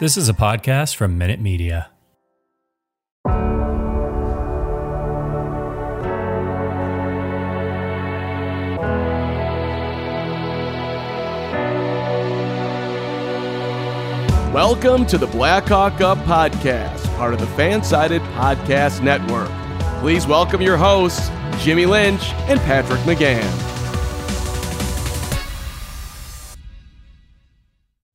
This is a podcast from Minute Media. Welcome to the Blackhawk Up Podcast, part of the Fansided Podcast Network. Please welcome your hosts, Jimmy Lynch and Patrick McGann.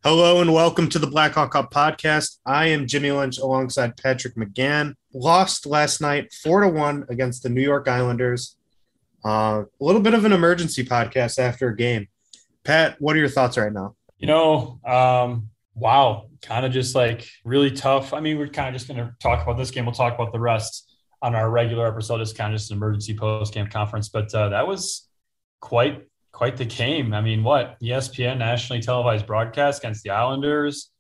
Hello and welcome to the Blackhawk Up podcast. I am Jimmy Lynch alongside Patrick McGann. Lost last night four to one against the New York Islanders. Uh, a little bit of an emergency podcast after a game. Pat, what are your thoughts right now? You know, um, wow, kind of just like really tough. I mean, we're kind of just going to talk about this game. We'll talk about the rest on our regular episode. It's kind of just an emergency post game conference, but uh, that was quite quite the game. I mean, what ESPN nationally televised broadcast against the Islanders,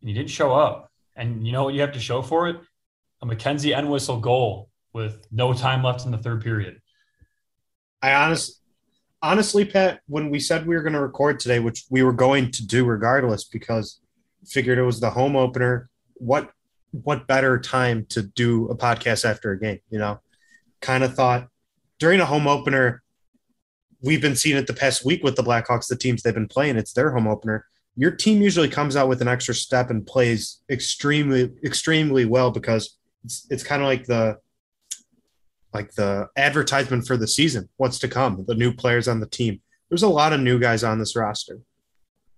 and you didn't show up. And you know what you have to show for it? A Mackenzie Entwistle goal with no time left in the third period. I honest, honestly, Pat, when we said we were going to record today, which we were going to do regardless, because figured it was the home opener. What what better time to do a podcast after a game? You know, kind of thought during a home opener we've been seeing it the past week with the Blackhawks, the teams they've been playing. It's their home opener. Your team usually comes out with an extra step and plays extremely, extremely well because it's it's kind of like the like the advertisement for the season, what's to come, the new players on the team. There's a lot of new guys on this roster.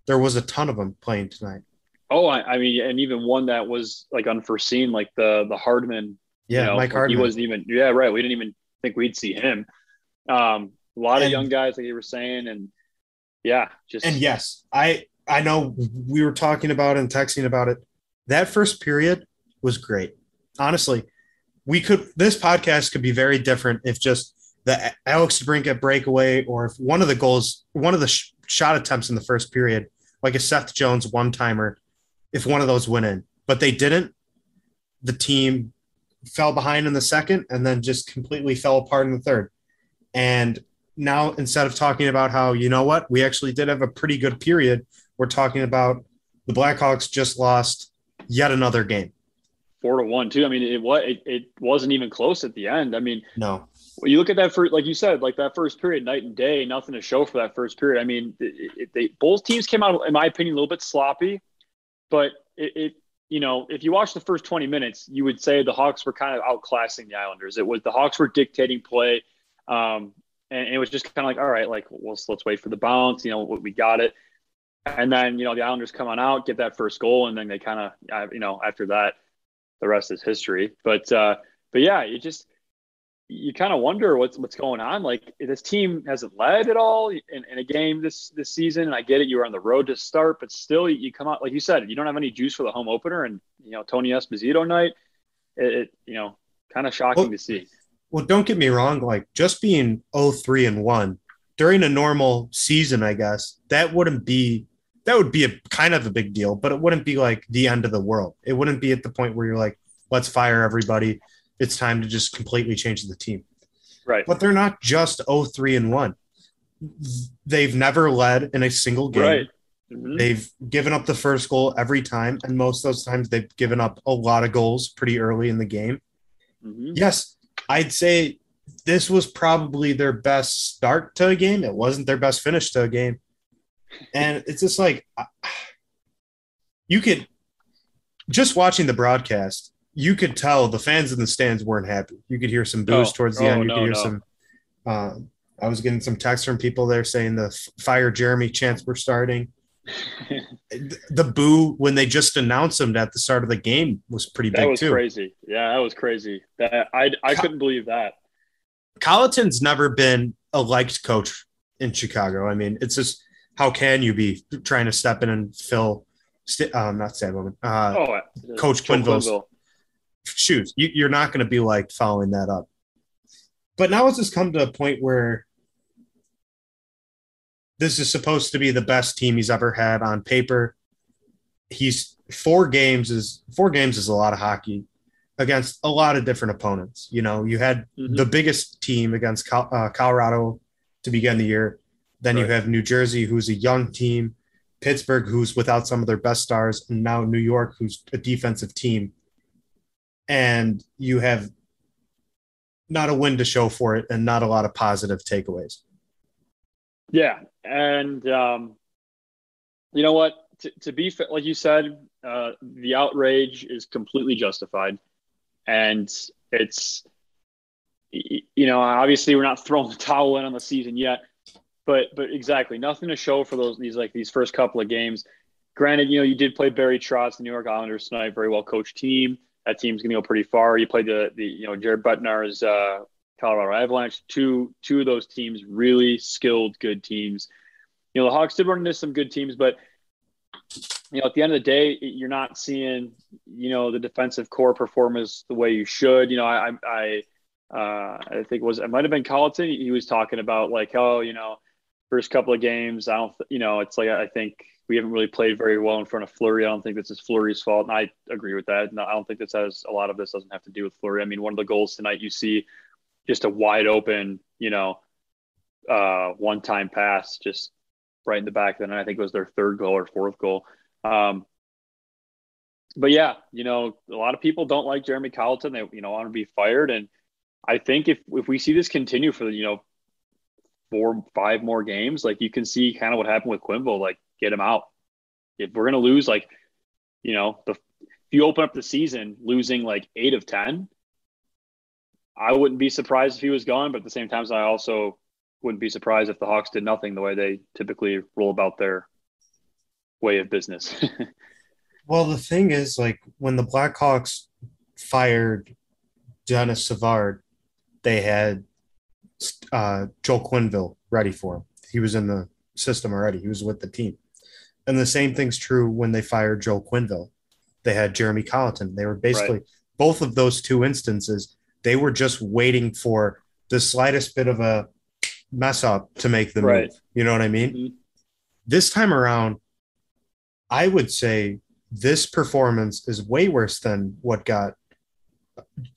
There was a ton of them playing tonight. Oh, I, I mean, and even one that was like unforeseen, like the the Hardman. Yeah, you know, Mike Hardman. He wasn't even. Yeah, right. We didn't even think we'd see him. Um, a lot And- of young guys, like you were saying, and yeah, just And yes, I I know we were talking about and texting about it. That first period was great. Honestly, we could this podcast could be very different if just the Alex Brinket breakaway or if one of the goals, one of the sh- shot attempts in the first period, like a Seth Jones one timer, if one of those went in, but they didn't. The team fell behind in the second and then just completely fell apart in the third. And now instead of talking about how you know what we actually did have a pretty good period we're talking about the blackhawks just lost yet another game four to one too. I mean, it was it, it wasn't even close at the end. I mean, no when you look at that first, like you said, like that first period, night and day, nothing to show for that first period. I mean, it, it, they both teams came out, in my opinion, a little bit sloppy, but it, it, you know, if you watch the first 20 minutes, you would say the Hawks were kind of outclassing the Islanders. It was the Hawks were dictating play. Um, and it was just kind of like, all right, like, well, let's, let's wait for the bounce. You know, we got it. And then, you know, the Islanders come on out, get that first goal, and then they kind of, you know, after that, the rest is history. But, uh, but yeah, you just, you kind of wonder what's what's going on. Like this team hasn't led at all in, in a game this this season. And I get it, you were on the road to start, but still, you come out like you said, you don't have any juice for the home opener, and you know Tony Esposito night. It, it you know kind of shocking Well, to see. Well don't get me wrong like just being 03 and 1 during a normal season i guess that wouldn't be that would be a kind of a big deal but it wouldn't be like the end of the world it wouldn't be at the point where you're like let's fire everybody it's time to just completely change the team Right. but they're not just 03 and 1 they've never led in a single game Right. Mhm. they've given up the first goal every time and most of those times they've given up a lot of goals pretty early in the game Mhm. yes i'd say this was probably their best start to a game. It wasn't their best finish to a game. And it's just like you could just watching the broadcast you could tell the fans in the stands weren't happy. You could hear some boos Oh. towards the Oh, end. You no, could hear no. some uh, i was getting some texts from people there saying the fire jeremy chants were starting the boo when they just announced him at the start of the game was pretty big. that big was too crazy. Yeah, that was crazy. That I I Co- couldn't believe that. Colliton's never been a liked coach in Chicago. I mean, it's just how can you be trying to step in and fill, um, not Stan Bowman, uh, Oh, uh, Coach Quenneville's- shoes. You, you're not going to be liked following that up. But now it's just come to a point where this is supposed to be the best team he's ever had on paper. He's four games is four games is a lot of hockey against a lot of different opponents. You know, you had Mhm. the biggest team against Col- uh, Colorado to begin the year. Then you have New Jersey, who's a young team. Pittsburgh, who's without some of their best stars, and now New York, who's a defensive team, and you have not a win to show for it and not a lot of positive takeaways. Yeah, and um, you know what? To, to be fit, like you said, uh, the outrage is completely justified, and it's you know obviously we're not throwing the towel in on the season yet, but but exactly nothing to show for those these like these first couple of games. Granted, you know you did play Barry Trotz, the New York Islanders tonight, very well coached team. That team's going to go pretty far. You played the the you know Jared Bednar's uh, Colorado Avalanche. Two two of those teams really skilled, good teams. You know the Hawks did run into some good teams, but you know at the end of the day, you're not seeing you know the defensive core performance the way you should. You know I I uh, I think it was it might have been Colliton. He was talking about like oh you know first couple of games. I don't, you know, it's like I think we haven't really played very well in front of Fleury. I don't think this is Fleury's fault, and I agree with that. No, I don't think this has a lot of this doesn't have to do with Fleury. I mean, one of the goals tonight, you see just a wide open, you know, uh, one time pass just right in the back. Then I think it was their third goal or fourth goal. Um, but yeah, you know, a lot of people don't like Jeremy Colliton. They, you know, want to be fired. And I think if, if we see this continue for you know, four, five more games, like you can see kind of what happened with Quenneville, like get him out. If we're going to lose, like, you know, the, if you open up the season losing like eight of 10, I wouldn't be surprised if he was gone. But at the same time, I also wouldn't be surprised if the Hawks did nothing the way they typically roll about their way of business. well, the thing is, like, when the Blackhawks fired Denis Savard, they had uh, Joel Quenneville ready for him. He was in the system already. He was with the team. And the same thing's true when they fired Joel Quenneville. They had Jeremy Colliton. They were basically right. both of those two instances. They were just waiting for the slightest bit of a mess up to make the right. move. You know what I mean? Mm-hmm. This time around, I would say this performance is way worse than what got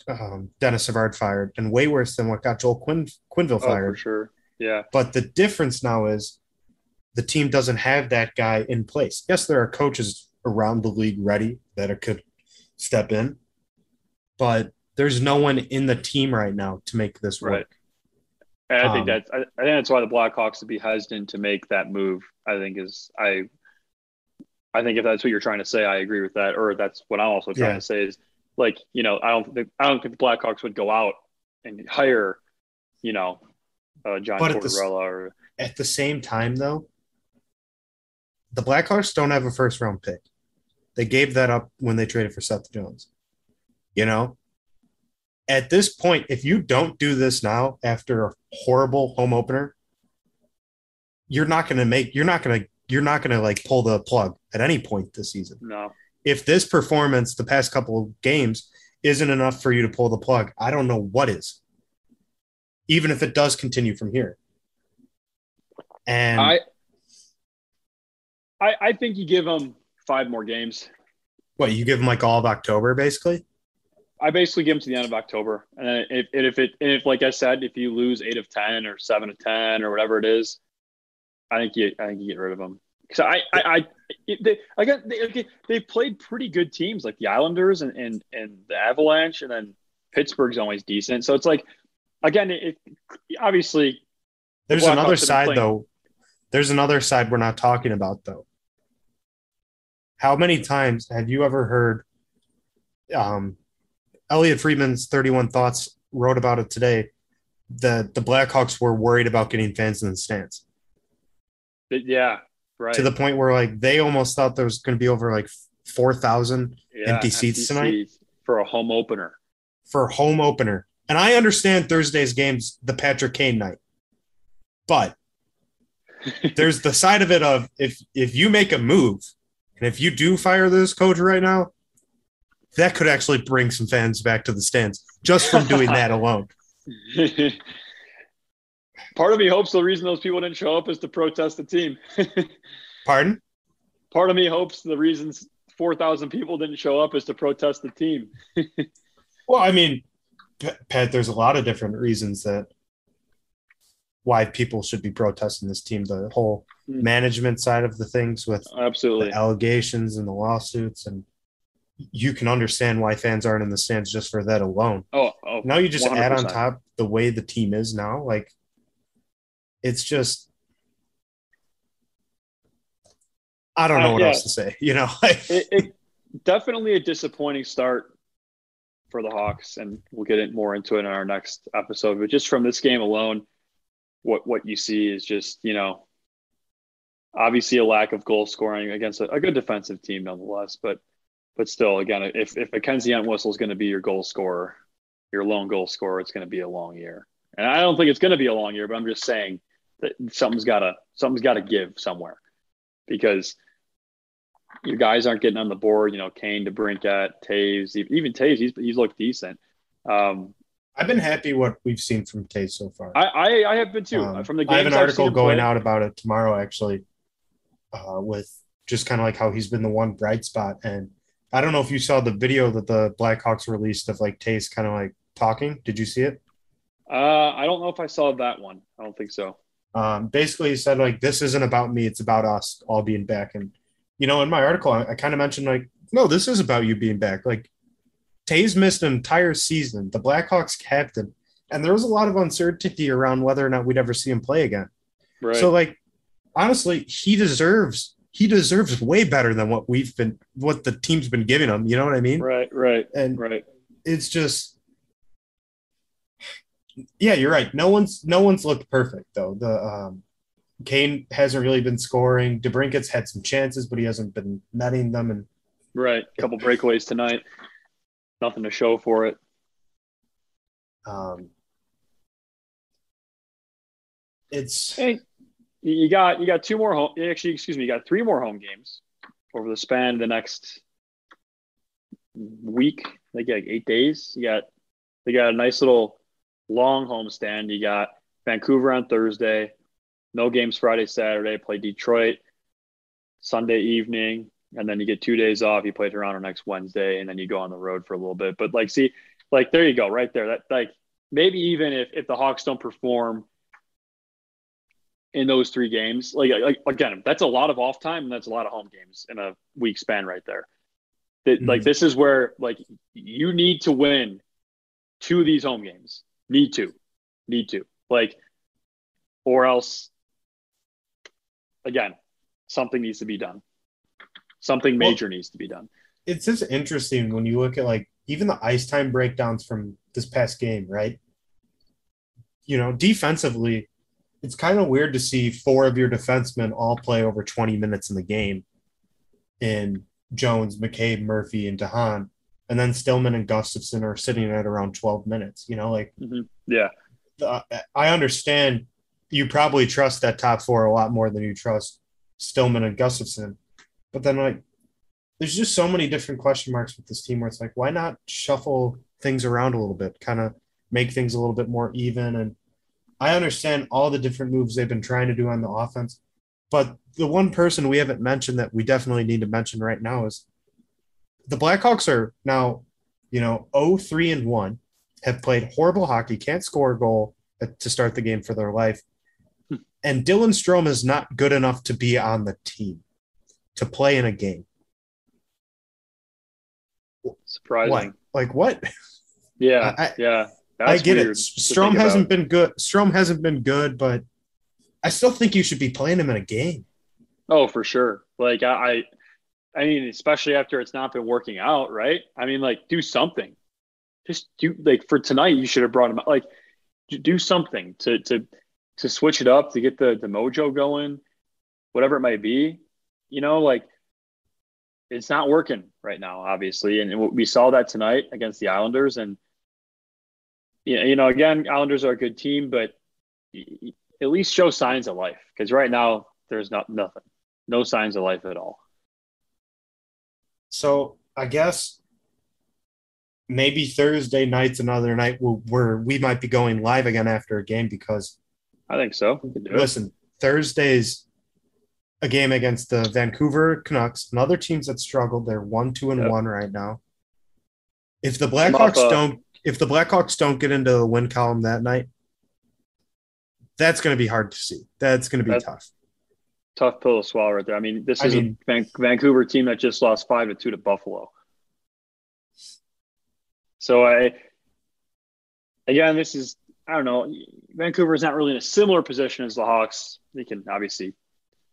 um, Denis Savard fired, and way worse than what got Joel Quinn, Quenneville fired. Oh, for sure. Yeah. But the difference now is the team doesn't have that guy in place. Yes, there are coaches around the league ready that could step in, but there's no one in the team right now to make this work. Right. And I think um, that's I, I, think that's why the Blackhawks would be hesitant to make that move. I think is I I think if that's what you're trying to say, I agree with that. Or that's what I'm also trying yeah. to say is like you know I don't think I don't think the Blackhawks would go out and hire you know uh, John but Tortorella at the, or at the same time though the Blackhawks don't have a first round pick. They gave that up when they traded for Seth Jones. You know, at this point, if you don't do this now after a horrible home opener, you're not going to make, you're not going to, you're not going to like pull the plug at any point this season. No if this performance the past couple of games isn't enough for you to pull the plug, I don't know what is. Even if it does continue from here. And I I, I think you give them five more games. What you give them like all of October, basically? I basically give them to the end of October, and then if, if it and if like I said, if you lose eight of ten or seven of ten or whatever it is, I think you I think you get rid of them. So I, I, I they, I got they, they played pretty good teams like the Islanders and, and and the Avalanche, and then Pittsburgh's always decent. So it's like, again, it, obviously. There's the another side though. There's another side we're not talking about though. How many times have you ever heard? Um, Elliotte Friedman's 31 Thoughts wrote about it today. That the Blackhawks were worried about getting fans in the stands. Yeah, right. to the point where like they almost thought there was going to be over like 4,000 yeah, empty seats tonight for a home opener. For a home opener. And I understand Thursday's game's the Patrick Kane night. But there's the side of it of if if you make a move and if you do fire this coach right now, that could actually bring some fans back to the stands just from doing that alone. Part of me hopes the reason those people didn't show up is to protest the team. Pardon? Part of me hopes the reasons 4,000 people didn't show up is to protest the team. well, I mean, Pat, there's a lot of different reasons that why people should be protesting this team. The whole Mm. management side of the things with Absolutely. the allegations and the lawsuits, and you can understand why fans aren't in the stands just for that alone. Oh, oh Now you just add on top the way the team is now, like it's just I don't know Uh, what yeah. else to say. You know, it, it definitely a disappointing start for the Hawks, and we'll get it more into it in our next episode. But just from this game alone, what what you see is just you know, obviously a lack of goal scoring against a, a good defensive team nonetheless. But but still, again, if if Mackenzie Entwistle is going to be your goal scorer, your lone goal scorer, it's going to be a long year. And I don't think it's going to be a long year, but I'm just saying that something's got to something's got to give somewhere because your guys aren't getting on the board. You know, Kane, DeBrincat, Toews, even Toews, he's he's looked decent. Um, I've been happy what we've seen from Toews so far. I, I I have been too Um, from the I have an article going play. out about it tomorrow, actually, uh, with just kind of like how he's been the one bright spot. And I don't know if you saw the video that the Blackhawks released of like Toews kind of like talking. Did you see it? Uh, I don't know if I saw that one. I don't think so. Um, basically, he said like this isn't about me; it's about us all being back. And you know, in my article, I, I kind of mentioned like, no, this is about you being back. Like, Toews missed an entire season, the Blackhawks captain, and there was a lot of uncertainty around whether or not we'd ever see him play again. Right. So like honestly, he deserves he deserves way better than what we've been what the team's been giving him. You know what I mean? right. Right. And Right. it's just yeah, you're right. No one's no one's looked perfect though. The um Kane hasn't really been scoring. DeBrincat's had some chances, but he hasn't been netting them. And Right. A couple breakaways tonight. Nothing to show for it. um, it's Hey, you got you got two more home. Actually, excuse me, you got three more home games over the span of the next week. Like like eight days. You got they got a nice little long home stand. You got Vancouver on Thursday. No games Friday, Saturday. Play Detroit Sunday evening, and then you get two days off. You play Toronto next Wednesday, and then you go on the road for a little bit. But like, see, like there you go, right there. That like maybe even if if the Hawks don't perform in those three games. Like, like again, that's a lot of off time and that's a lot of home games in a week span right there. That like Mhm. this is where like you need to win two of these home games. Need to, need to like, or else again, something needs to be done. Something Well- major needs to be done. it's just interesting when you look at like even the ice time breakdowns from this past game, right? You know, defensively, it's kind of weird to see four of your defensemen all play over 20 minutes in the game in Jones, McCabe, Murphy, and de Haan. And then Stillman and Gustafsson are sitting at around 12 minutes. You know, like Yeah, uh, I understand you probably trust that top four a lot more than you trust Stillman and Gustafsson. But then, like, there's just so many different question marks with this team where it's like, why not shuffle things around a little bit, kind of make things a little bit more even? And I understand all the different moves they've been trying to do on the offense. But the one person we haven't mentioned that we definitely need to mention right now is the Blackhawks are now, you know, 0 3 and 1, have played horrible hockey, can't score a goal to start the game for their life. Hmm. And Dylan Strome is not good enough to be on the team to play in a game. surprising. What? Like what? Yeah, I- yeah. I get it. Strome hasn't been good. Strome hasn't been good, but I still think you should be playing him in a game. Oh, for sure. Like I, I, I mean, especially after it's not been working out, right? I mean, like do something. Just do like for tonight. You should have brought him. out. Like do- do something to to to switch it up to get the the mojo going, whatever it might be. You know, like it's not working right now, obviously, and we saw that tonight against the Islanders. And yeah, you know, again, Islanders are a good team, but at least show signs of life because right now there's not nothing no signs of life at all. So I guess maybe Thursday night's another night where, we might be going live again after a game because I think so. We can do it. listen, Thursday's a game against the Vancouver Canucks, another teams that struggled. They're one, two, and Yep. one right now. If the Blackhawks don't, if the Blackhawks don't get into the win column that night, that's going to be hard to see. That's going to be That's- tough. Tough pill to swallow right there. I mean, this I is mean- a Van- Vancouver team that just lost five to two to Buffalo. So I, again, this is I don't know. Vancouver is not really in a similar position as the Hawks. They can obviously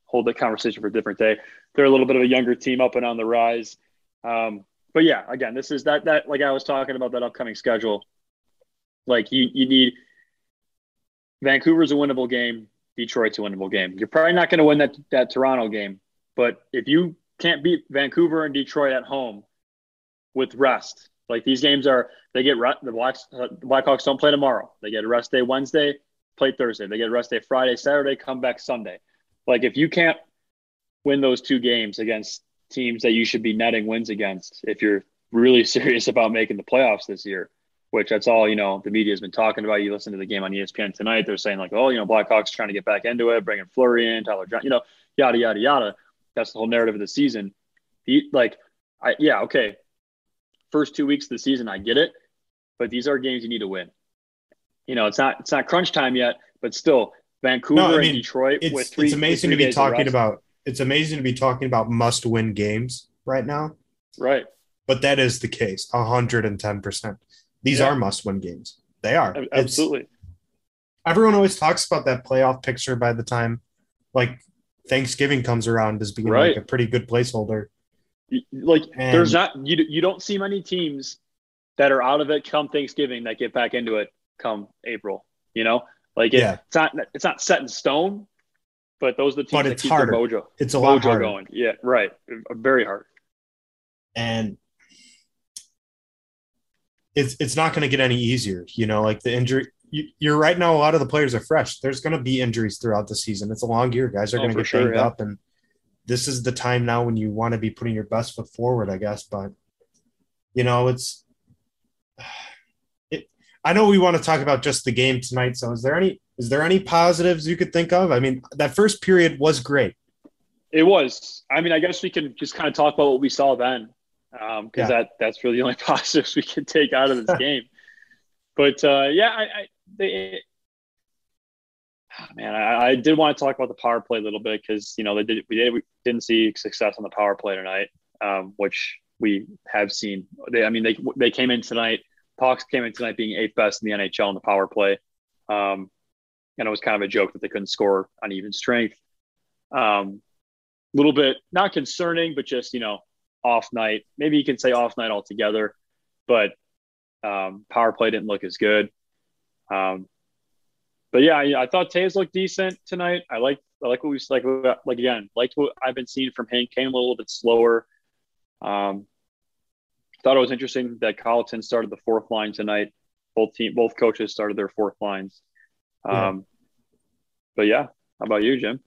hold that conversation for a different day. They're a little bit of a younger team up and on the rise. Um, but yeah, again, this is that that like I was talking about that upcoming schedule. Like you you need Vancouver's a winnable game, Detroit's a winnable game. You're probably not going to win that that Toronto game, but if you can't beat Vancouver and Detroit at home with rest, like these games are, they get re- the Blacks, uh, the Blackhawks don't play tomorrow. They get a rest day Wednesday, play Thursday. They get a rest day Friday, Saturday, come back Sunday. Like if you can't win those two games against teams that you should be netting wins against, if you're really serious about making the playoffs this year, which that's all you know the media has been talking about. You listen to the game on ESPN tonight; they're saying like, "Oh, you know, Blackhawks trying to get back into it, bringing Fleury in, Tyler John, you know, yada yada yada." That's the whole narrative of the season. He, like, I yeah, okay. First two weeks of the season, I get it, but these are games you need to win. You know, it's not it's not crunch time yet, but still, Vancouver No, I mean, and Detroit with It's three. it's with amazing to be talking about. It's amazing to be talking about must win games right now, right. but that is the case. hundred and ten percent. These Yeah. are must win games. They are. Ab- It's- Absolutely. everyone always talks about that playoff picture by the time like Thanksgiving comes around as being Right. like a pretty good placeholder. Like And- there's not you you don't see many teams that are out of it come Thanksgiving that get back into it come April. You know, like it, Yeah. it's not it's not set in stone, but those are the teams But that it's keep harder. their mojo It's a lot mojo harder. going. Yeah, right. Very hard. And it's it's not going to get any easier, you know, like the injury you, you're right now a lot of the players are fresh. There's going to be injuries throughout the season. It's a long year. Guys are Oh, going to get sure, banged yeah. up and this is the time now when you want to be putting your best foot forward, I guess, but you know, it's it I know we want to talk about just the game tonight, so is there any is there any positives you could think of? I mean, that first period was great. It was. I mean, I guess we can just kind of talk about what we saw then, because Yeah. that that's really the only positives we can take out of this game. But uh, yeah, I, I they, ah, man, I, I did want to talk about the power play a little bit because you know they did we did we didn't see success on the power play tonight, um, which we have seen. They, I mean, they they came in tonight. Hawks came in tonight being eighth best in the NHL in the power play, um, and it was kind of a joke that they couldn't score on even strength. Um, a little bit not concerning, but just you know off night. Maybe you can say off night altogether, but um, power play didn't look as good. Um, but yeah, I, I thought Toews looked decent tonight. I like I like what we like like again liked what I've been seeing from him. Came a little bit slower. Um, thought it was interesting that Colliton started the fourth line tonight. Both team both coaches started their fourth lines. Um, But yeah, how about you, Jim?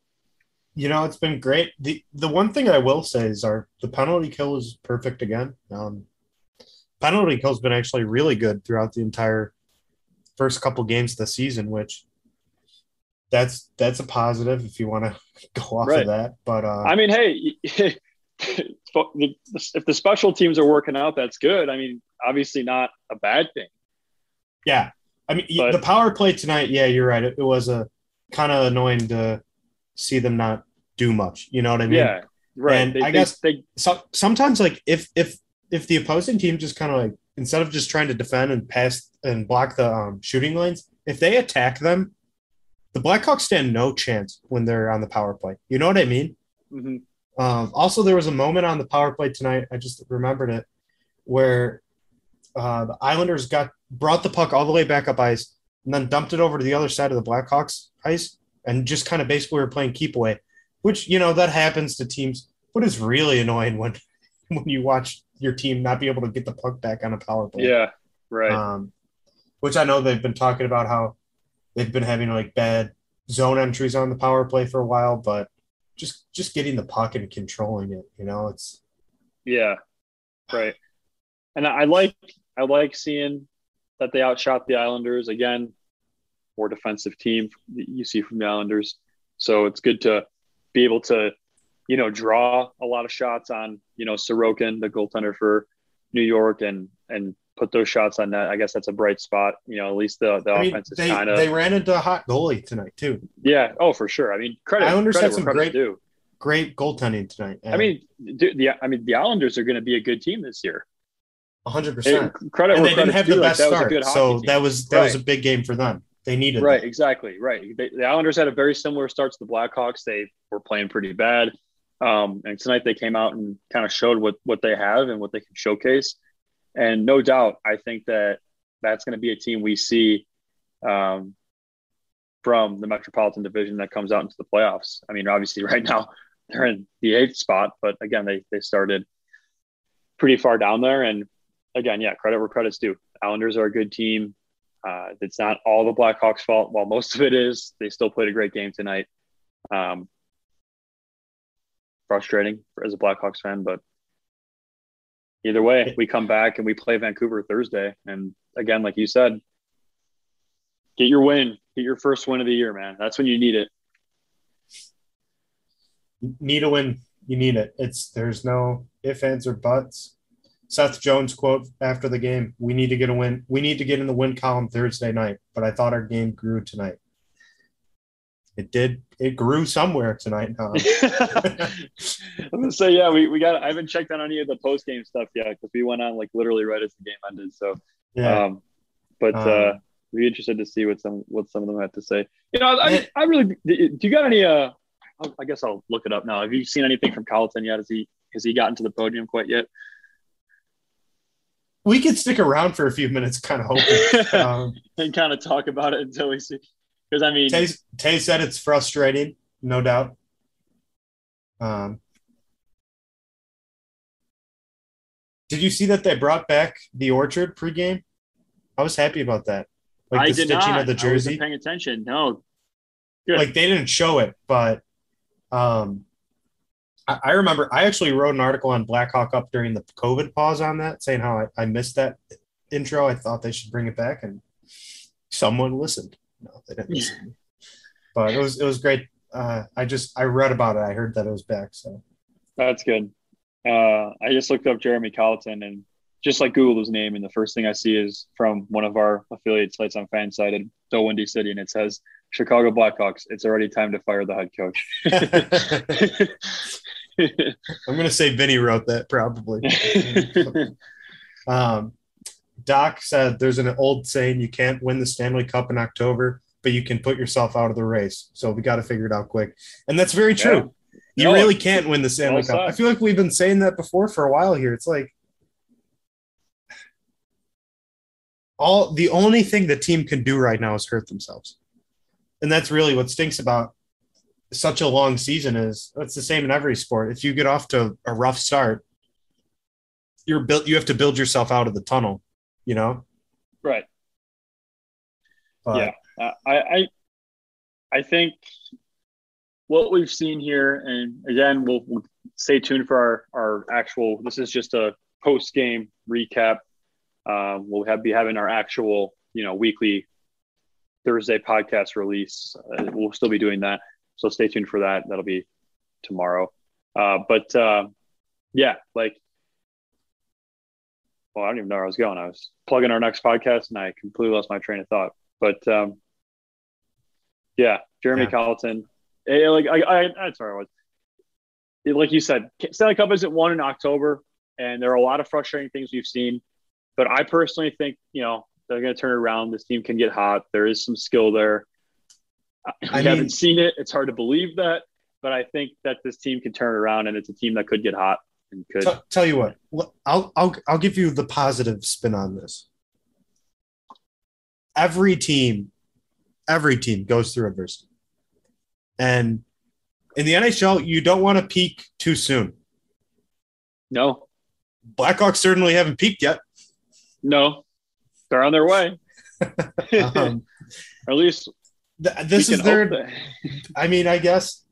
You know, it's been great. The the one thing I will say is our the penalty kill is perfect again. Um, penalty kill's been actually really good throughout the entire first couple games of the season, which that's that's a positive if you want to go off Right. of that. But uh, I mean, hey, if the special teams are working out, that's good. I mean, obviously not a bad thing. yeah, I mean But- the power play tonight. Yeah, you're right. It, it was a kind of annoying to see them not do much. You know what I mean? yeah, right. and They- I they- guess- they, so, sometimes like if if if the opposing team just kind of like instead of just trying to defend and pass and block the um, shooting lanes, if they attack them, the Blackhawks stand no chance when they're on the power play. You know what I mean? mhm. Um, also, there was a moment on the power play tonight. I just remembered it where uh, the Islanders got brought the puck all the way back up ice and then dumped it over to the other side of the Blackhawks ice and just kind of basically were playing keep away, which you know that happens to teams. But it's really annoying when when you watch your team not be able to get the puck back on a power play. yeah, right. Um, which I know they've been talking about how they've been having like bad zone entries on the power play for a while, but just just getting the puck and controlling it, you know, it's Yeah, right. And I like I like seeing that they outshot the Islanders again. More defensive team you see from the Islanders, so it's good to be able to, you know, draw a lot of shots on you know Sorokin, the goaltender for New York, and and put those shots on net. I guess that's a bright spot. You know, at least the, the I mean, offense is kind of they ran into a hot goalie tonight too. yeah. Oh, for sure. I mean, credit. Credit had some great- due. Great goaltending tonight. I mean, dude, the I mean the Islanders are going to be a good team this year. 100. percent credit And they didn't have the best that a start, hockey so team. that was that was a big game for them. They needed Right, that. exactly. Right. They, the Islanders had a very similar start to the Blackhawks. They were playing pretty bad. Um, and tonight they came out and kind of showed what, what they have and what they can showcase. And no doubt, I think that that's going to be a team we see um, from the Metropolitan Division that comes out into the playoffs. I mean, obviously, right now they're in the eighth spot, but again, they, they started pretty far down there. And again, yeah, credit where credit's due. Islanders are a good team. Uh, it's not all the Blackhawks' fault. While most of it is, they still played a great game tonight. Um, frustrating as a Blackhawks fan, but either way, we come back and we play Vancouver Thursday. And again, like you said, get your win, get your first win of the year, man. That's when you need it. Need a win. You need it. It's there's no ifs, ands, or buts. Seth Jones quote after the game: "We need to get a win. We need to get in the win column Thursday night." But I thought our game grew tonight. It did. It grew somewhere tonight. Huh? I'm gonna say, yeah, we, we got. I haven't checked on any of the post game stuff yet because we went on like literally right as the game ended. So, yeah. um, but Um, uh, we're interested to see what some what some of them have to say. You know, I, Yeah. I really. Do you got any? Uh, I- I guess I'll look it up now. Have you seen anything from Colliton yet? Has he has he gotten to the podium quite yet? we could stick around for a few minutes, kind of hoping. um, and kind of talk about it until we see. Because I mean, Tay, Tay said it's frustrating, no doubt. Um, did you see that they brought back the orchard pregame? I was happy about that. Like I the stitching not. of the I wasn't jersey. paying attention. No. Good. Like they didn't show it, but um, I, I remember I actually wrote an article on Blackhawk up during the COVID pause on that, saying how I, I missed that intro. I thought they should bring it back, and someone listened. No, they didn't listen. but it was it was great. Uh, I just I read about it. I heard that it was back. So That's good. Uh, I just looked up Jeremy Colliton and just like Googled his name, and the first thing I see is from one of our affiliate sites on Fansided, So Windy City, and it says Chicago Blackhawks. It's already time to fire the head coach. I'm gonna say Vinny wrote that probably. Um, Doc said there's an old saying you can't win the Stanley Cup in October, but you can put yourself out of the race. So we got to figure it out quick, and that's very true. You No, really can't win the Stanley Cup. I feel like we've been saying that before for a while here. It's like all the only thing the team can do right now is hurt themselves, and that's really what stinks about such a long season. Is it's the same in every sport. If you get off to a rough start, you're built. You have to build yourself out of the tunnel. You know. right. But, Yeah. Uh, I, I I think what we've seen here, and again, we'll, we'll stay tuned for our, our actual. This is just a post game recap. Um, we'll have be having our actual, you know, weekly Thursday podcast release. Uh, we'll still be doing that, so stay tuned for that. That'll be tomorrow. Uh, but uh, yeah, like, well, I don't even know where I was going. I was plugging our next podcast, and I completely lost my train of thought. But um, yeah, Jeremy Yeah. Colliton. eh, like I, I, that's where I was. It- like you said, Stanley Cup isn't won in October, and there are a lot of frustrating things we've seen. But I personally think you know they're going to turn around. This team can get hot. There is some skill there. I, I haven't seen it. It's hard to believe that, but I think that this team can turn around, and it's a team that could get hot and could. T- tell you what, I'll I'll I'll give you the positive spin on this. Every team, every team goes through adversity, and in the NHL, you don't want to peak too soon. No, Blackhawks certainly haven't peaked yet. no, they're on their way. Um, at least th- this is their. I mean, I guess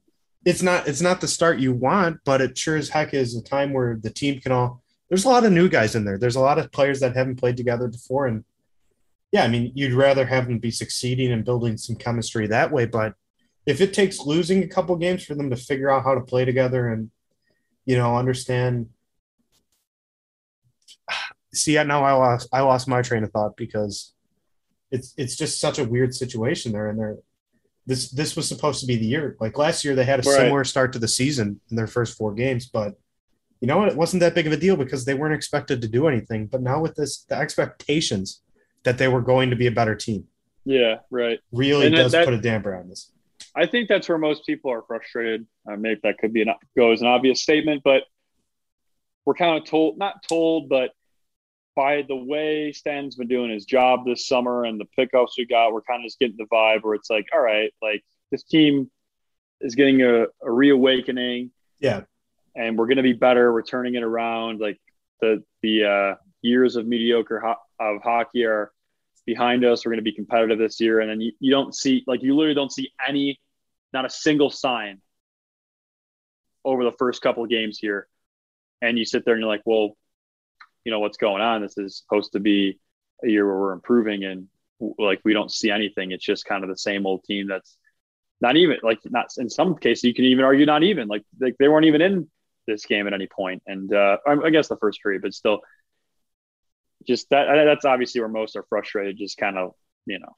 it's not it's not the start you want, but it sure as heck is a time where the team can all. There's a lot of new guys in there. There's a lot of players that haven't played together before, and yeah, I mean, you'd rather have them be succeeding and building some chemistry that way. But if it takes losing a couple games for them to figure out how to play together and you know understand, see now I lost I lost my train of thought because it's it's just such a weird situation there and there this this was supposed to be the year. Like last year they had a Right. similar start to the season in their first four games, but you know what? It wasn't that big of a deal because they weren't expected to do anything. But now with this the expectations that they were going to be a better team Yeah, right. really And does that- put a damper on this. I think that's where most people are frustrated. Uh, maybe that could be an go as an obvious statement, but we're kind of told, not told, but by the way Stan's been doing his job this summer and the pickups we got, we're kind of just getting the vibe where it's like, all right, like this team is getting a, a reawakening. Yeah. and we're going to be better. We're turning it around. Like the the uh, years of mediocre ho- of hockey are behind us. We're going to be competitive this year, and then you, you don't see like you literally don't see any, not a single sign over the first couple of games here, and you sit there and you're like, well, you know what's going on? This is supposed to be a year where we're improving, and like we don't see anything. It's just kind of the same old team that's not even like not in some cases you can even argue not even like like they weren't even in this game at any point and uh I guess the first period but still just that that's obviously where most are frustrated just kind of you know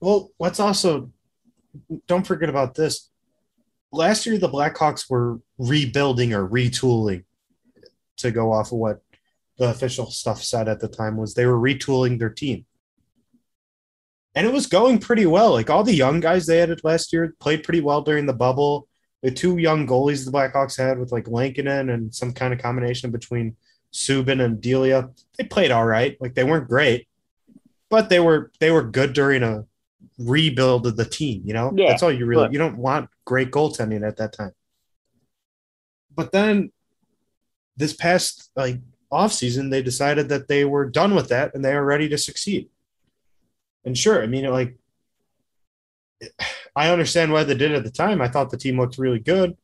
Well, let's also don't forget about this. Last year, the Blackhawks were rebuilding or retooling to go off of what the official stuff said at the time was they were retooling their team. And it was going pretty well. Like all the young guys they added last year played pretty well during the bubble. The two young goalies the Blackhawks had with like Lankinen and some kind of combination between Subban and Delia, they played all right. Like they weren't great, but they were they were good during a rebuild of the team, you know? Yeah, That's all you really right. you don't want great goaltending at that time. But then this past like offseason, they decided that they were done with that and they are ready to succeed. And sure, I mean like I understand why they did it at the time. I thought the team looked really good.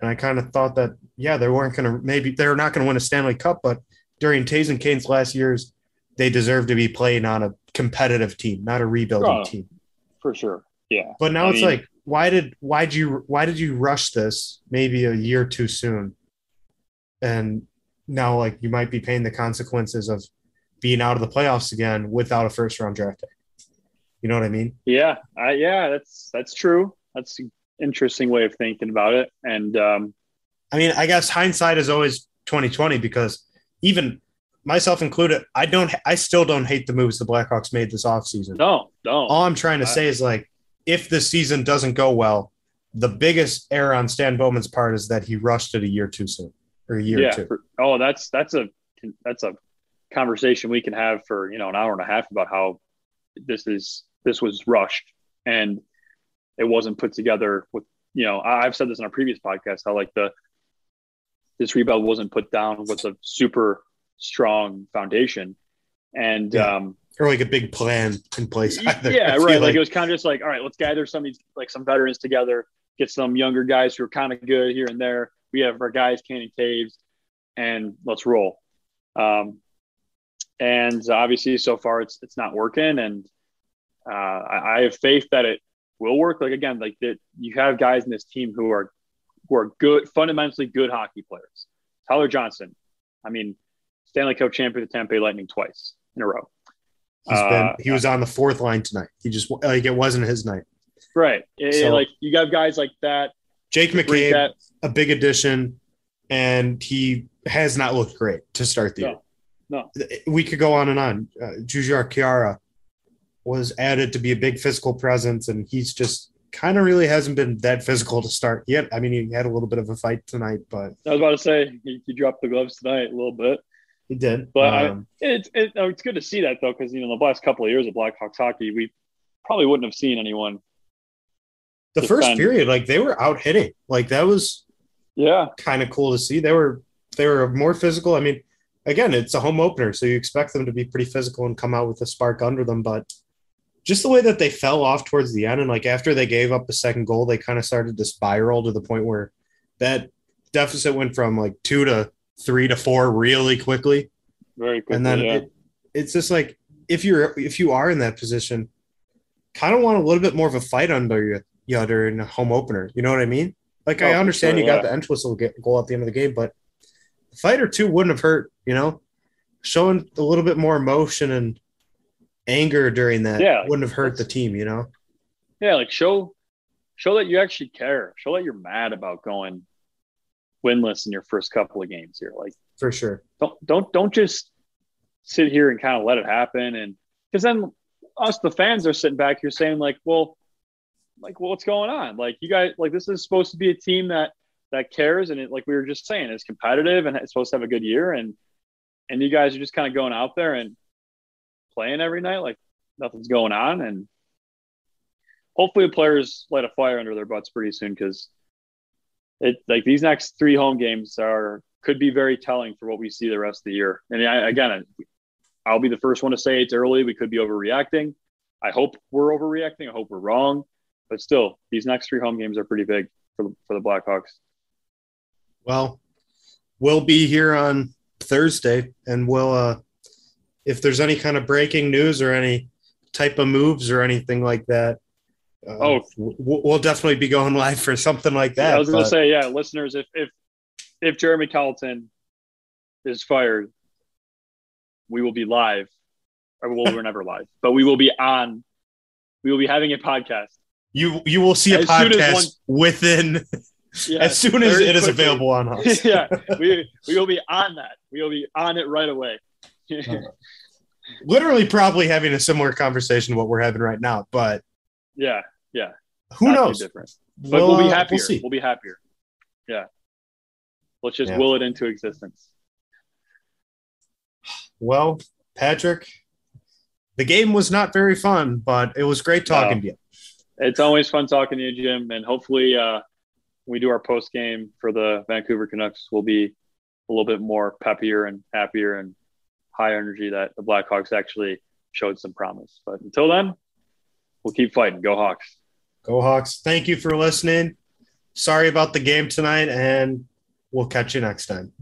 And I kind of thought that, yeah, they weren't going to, maybe they're not going to win a Stanley Cup, but during Toews and Kane's last years, they deserve to be playing on a competitive team, not a rebuilding Oh. team. for sure yeah But now I it's mean- like, why did why did you why did you rush this maybe a year too soon? And now like you might be paying the consequences of being out of the playoffs again without a first round draft pick. You know what I mean? yeah I, yeah that's that's true that's an interesting way of thinking about it and um I mean, I guess hindsight is always 2020 because even myself included, I don't I still don't hate the moves the Blackhawks made this offseason. no no All I'm trying to I- say is like if the season doesn't go well, the biggest error on Stan Bowman's part is that he rushed it a year too soon or a year yeah or two. for- oh that's that's a that's a conversation we can have for you know an hour and a half about how this is this was rushed and it wasn't put together with you know I- i've said this in our previous podcast how like the this rebuild wasn't put down with a super strong foundation and Yeah. um or like a big plan in place. Either. Yeah right like, it was kind of just like all right let's gather some like some veterans together get some younger guys who are kind of good here and there we have our guys and caves and let's roll um and obviously so far it's it's not working and uh I, I have faith that it will work like again like that you have guys in this team who are who are good fundamentally good hockey players tyler johnson i mean stanley cup champion of the tampa lightning twice in a row He's been Uh, he was on the fourth line tonight. He just like it wasn't his night. Right. Yeah, So- like you got guys like that. Jake McCabe, that a big addition, and he has not looked great to start the No. year. No. We could go on and on. Uh, Jujhar Khaira was added to be a big physical presence, and he's just kind of really hasn't been that physical to start yet. I mean, he had a little bit of a fight tonight, but I was about to say he, he dropped the gloves tonight a little bit. he did. But I- Um, It's it, oh, it's good to see that though, because you know the last couple of years of Blackhawks hockey, we probably wouldn't have seen anyone. The first period, like they were out hitting, like that was Yeah. kind of cool to see. They were they were more physical. I mean, again, it's a home opener, so you expect them to be pretty physical and come out with a spark under them. But just the way that they fell off towards the end, and like after they gave up the second goal, they kind of started to spiral to the point where that deficit went from like two to three to four really quickly. Very quickly. and then yeah. it, it's just like if you're if you are in that position, kind of want a little bit more of a fight under you, you during a home opener. You know what I mean? Like Oh, I understand sure, you got the Entwistle goal at the end of the game, but a fight or two wouldn't have hurt. You know, showing a little bit more emotion and anger during that Yeah, wouldn't have hurt the team, you know? Yeah, like show show that you actually care. Show that you're mad about going winless in your first couple of games here. Like For sure. don't don't don't just sit here and kind of let it happen and because then us the fans are sitting back here saying like well like well, what's going on like you guys like this is supposed to be a team that that cares and it like we were just saying is competitive and it's supposed to have a good year and and you guys are just kind of going out there and playing every night like nothing's going on and hopefully the players light a fire under their butts pretty soon because it like these next three home games are could be very telling for what we see the rest of the year. And I, again, I'll be the first one to say it's early. We could be overreacting. I hope we're overreacting. I hope we're wrong. But still, these next three home games are pretty big for the, for the Blackhawks. Well, we'll be here on Thursday and we'll uh if there's any kind of breaking news or any type of moves or anything like that. uh, Oh. we'll definitely be going live for something like that. I was going to say, yeah, listeners, if if if Jeremy Colliton is fired, we will be live. Or well, we're never live, but we will be on. We will be having a podcast. You you will see a As podcast within Yeah, as soon as it is quickly. available on us. yeah, we we will be on that. We will be on it right away. Literally probably having a similar conversation to what we're having right now, but yeah, yeah. who not knows? Different. But we'll, uh, be happier. see. We'll be happier. Yeah. Let's just Yeah. will it into existence. Well, Patrick, the game was not very fun, but it was great talking No. to you. It's always fun talking to you, Jim, and hopefully, uh, we do our post game for the Vancouver Canucks, we'll be a little bit more peppier and happier and high energy that the Blackhawks actually showed some promise. But until then, we'll keep fighting. Go Hawks. Go Hawks. Thank you for listening. Sorry about the game tonight, and we'll catch you next time.